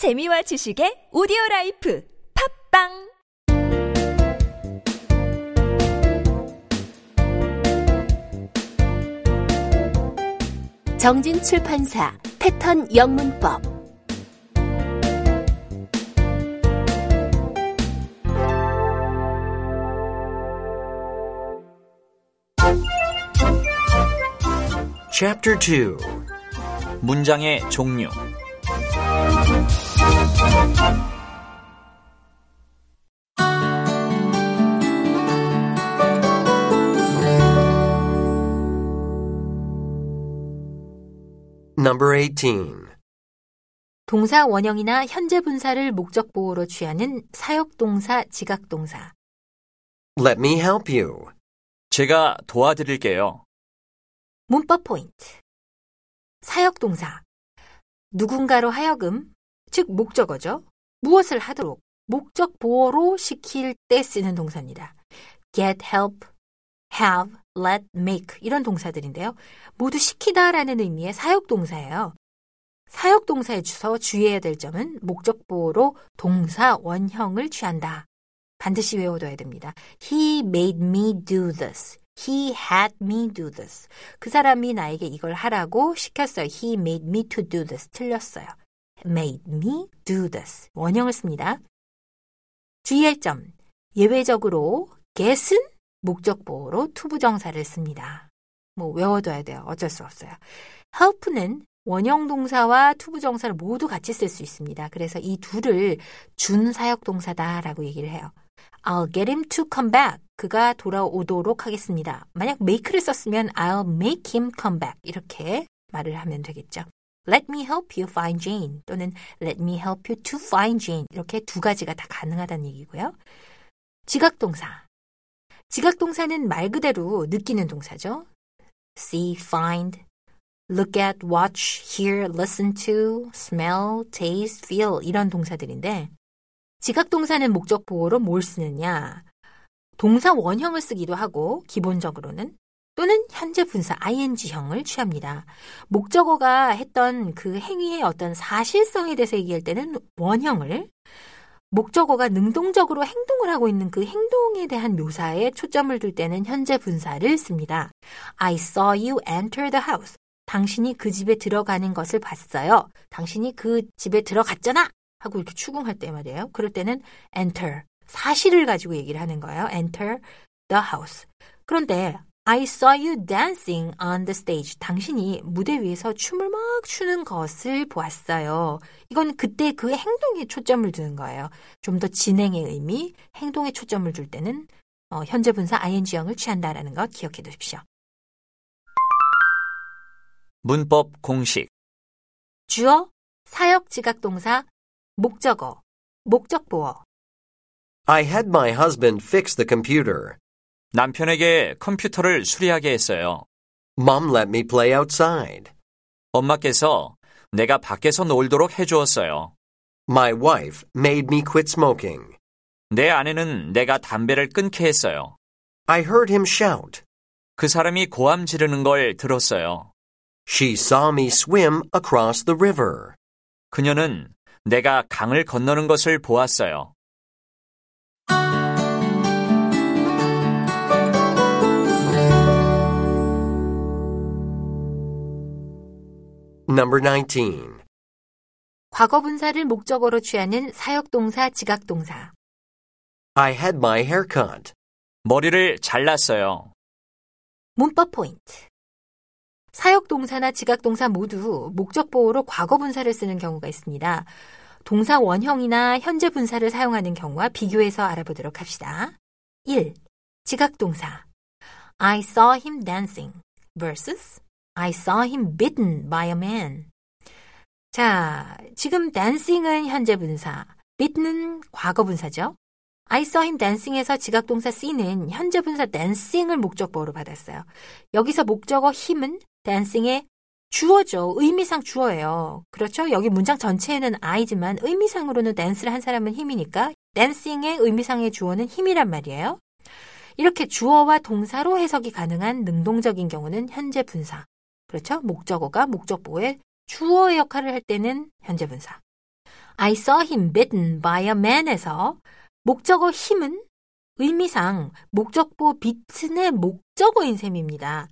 재미와 지식의 오디오 라이프 팝빵! 정진 출판사 패턴 영문법. Chapter 2 문장의 종류. Number 18 동사 원형이나 현재 분사를 목적 보호로 취하는 사역 동사, 지각 동사. Let me help you. 제가 도와드릴게요. 문법 포인트. 사역 동사. 누군가로 하여금, 즉 목적어죠. 무엇을 하도록 목적 보호로 시킬 때 쓰는 동사입니다. get, help, have, let, make 이런 동사들인데요. 모두 시키다라는 의미의 사역 동사예요. 사역 동사에 주서 주의해야 될 점은 목적 보호로 동사 원형을 취한다. 반드시 외워둬야 됩니다. He made me do this. He had me do this. 그 사람이 나에게 이걸 하라고 시켰어요. He made me to do this. 틀렸어요. Made me do this. 원형을 씁니다. 주의할 점. 예외적으로 get은 목적 보호로 투부정사를 씁니다. 뭐 외워둬야 돼요. 어쩔 수 없어요. help는 원형 동사와 투부정사를 모두 같이 쓸 수 있습니다. 그래서 이 둘을 준 사역 동사다라고 얘기를 해요. I'll get him to come back. 그가 돌아오도록 하겠습니다. 만약 make를 썼으면 I'll make him come back. 이렇게 말을 하면 되겠죠. Let me help you find Jane 또는 Let me help you to find Jane 이렇게 두 가지가 다 가능하다는 얘기고요. 지각동사. 지각동사는 말 그대로 느끼는 동사죠. see, find, look at, watch, hear, listen to, smell, taste, feel 이런 동사들인데 지각동사는 목적 보호로 뭘 쓰느냐? 동사 원형을 쓰기도 하고 기본적으로는 또는 현재 분사 ing형을 취합니다. 목적어가 했던 그 행위의 어떤 사실성에 대해서 얘기할 때는 원형을 목적어가 능동적으로 행동을 하고 있는 그 행동에 대한 묘사에 초점을 둘 때는 현재 분사를 씁니다. I saw you enter the house. 당신이 그 집에 들어가는 것을 봤어요. 당신이 그 집에 들어갔잖아! 하고 이렇게 추궁할 때 말이에요. 그럴 때는 enter. 사실을 가지고 얘기를 하는 거예요. enter the house. 그런데 I saw you dancing on the stage. 당신이 무대 위에서 춤을 막 추는 것을 보았어요. 이건 그때 그 행동에 초점을 두는 거예요. 좀 더 진행의 의미, 행동에 초점을 둘 때는 어, 현재 분사 ing형을 취한다라는 것 기억해 두십시오. 문법 공식. 주어, 사역 지각 동사, 목적어, 목적 보어. I had my husband fix the computer. 남편에게 컴퓨터를 수리하게 했어요. Mom let me play outside. 엄마께서 내가 밖에서 놀도록 해주었어요. My wife made me quit smoking. 내 아내는 내가 담배를 끊게 했어요. I heard him shout. 그 사람이 고함 지르는 걸 들었어요. She saw me swim across the river. 그녀는 내가 강을 건너는 것을 보았어요. Number 19. 과거 분사를 목적어로 취하는 사역 동사, 지각 동사. I had my hair cut. 머리를 잘랐어요. 문법 포인트. 사역 동사나 지각 동사 모두 목적 보호로 과거 분사를 쓰는 경우가 있습니다. 동사 원형이나 현재 분사를 사용하는 경우와 비교해서 알아보도록 합시다. 1. 지각 동사. I saw him dancing versus I saw him bitten by a man. 자, 지금 dancing은 현재 분사, bit는 과거 분사죠. I saw him dancing에서 지각 동사 see는 현재 분사 dancing을 목적보호로 받았어요. 여기서 목적어 him은 dancing의 주어죠. 의미상 주어예요. 그렇죠? 여기 문장 전체에는 I지만 의미상으로는 댄스를 한 사람은 힘이니까 dancing의 의미상의 주어는 힘이란 말이에요. 이렇게 주어와 동사로 해석이 가능한 능동적인 경우는 현재 분사. 그렇죠? 목적어가 목적보호의 주어의 역할을 할 때는 현재 분사. I saw him bitten by a man에서 목적어 힘은 의미상 목적보 비튼의 목적어인 셈입니다.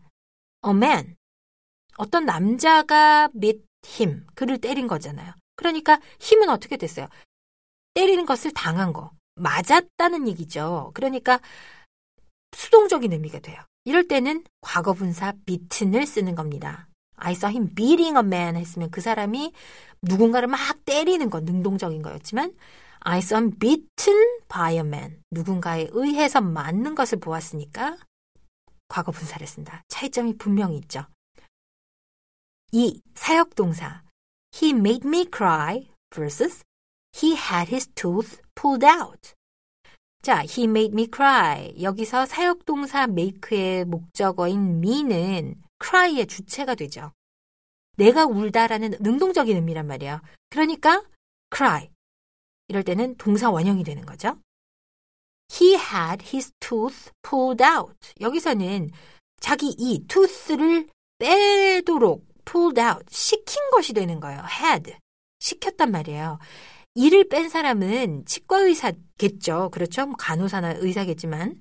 A man. 어떤 남자가 bit him. 그를 때린 거잖아요. 그러니까 힘은 어떻게 됐어요? 때리는 것을 당한 거. 맞았다는 얘기죠. 그러니까 수동적인 의미가 돼요. 이럴 때는 과거 분사 beaten을 쓰는 겁니다. I saw him beating a man 했으면 그 사람이 누군가를 막 때리는 거, 능동적인 거였지만 I saw him beaten by a man. 누군가에 의해서 맞는 것을 보았으니까 과거 분사를 쓴다. 차이점이 분명히 있죠. 2. 사역 동사 He made me cry versus He had his tooth pulled out. 자, he made me cry. 여기서 사역동사 make의 목적어인 me는 cry의 주체가 되죠. 내가 울다라는 능동적인 의미란 말이에요. 그러니까 cry. 이럴 때는 동사 원형이 되는 거죠. He had his tooth pulled out. 여기서는 자기 이 tooth를 빼도록 pulled out, 시킨 것이 되는 거예요. had, 시켰단 말이에요. 이를 뺀 사람은 치과 의사겠죠. 그렇죠? 뭐 간호사나 의사겠지만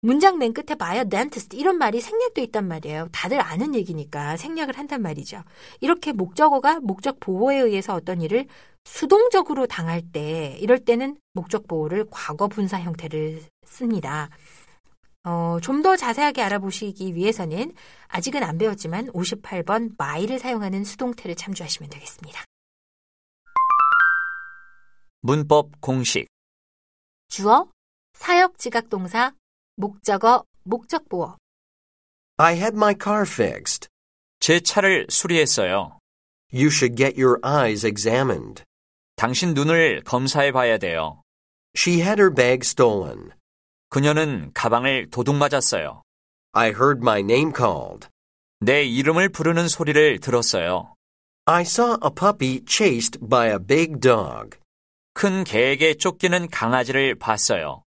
문장 맨 끝에 바이오 덴티스트 이런 말이 생략돼 있단 말이에요. 다들 아는 얘기니까 생략을 한단 말이죠. 이렇게 목적어가 목적 보호에 의해서 어떤 일을 수동적으로 당할 때 이럴 때는 목적 보호를 과거 분사 형태를 씁니다. 어, 좀 더 자세하게 알아보시기 위해서는 아직은 안 배웠지만 58번 my를 사용하는 수동태를 참조하시면 되겠습니다. 문법 공식. 주어, 사역 지각 동사, 목적어, 목적 보어. I had my car fixed. 제 차를 수리했어요. You should get your eyes examined. 당신 눈을 검사해 봐야 돼요. She had her bag stolen. 그녀는 가방을 도둑 맞았어요. I heard my name called. 내 이름을 부르는 소리를 들었어요. I saw a puppy chased by a big dog. 큰 개에게 쫓기는 강아지를 봤어요.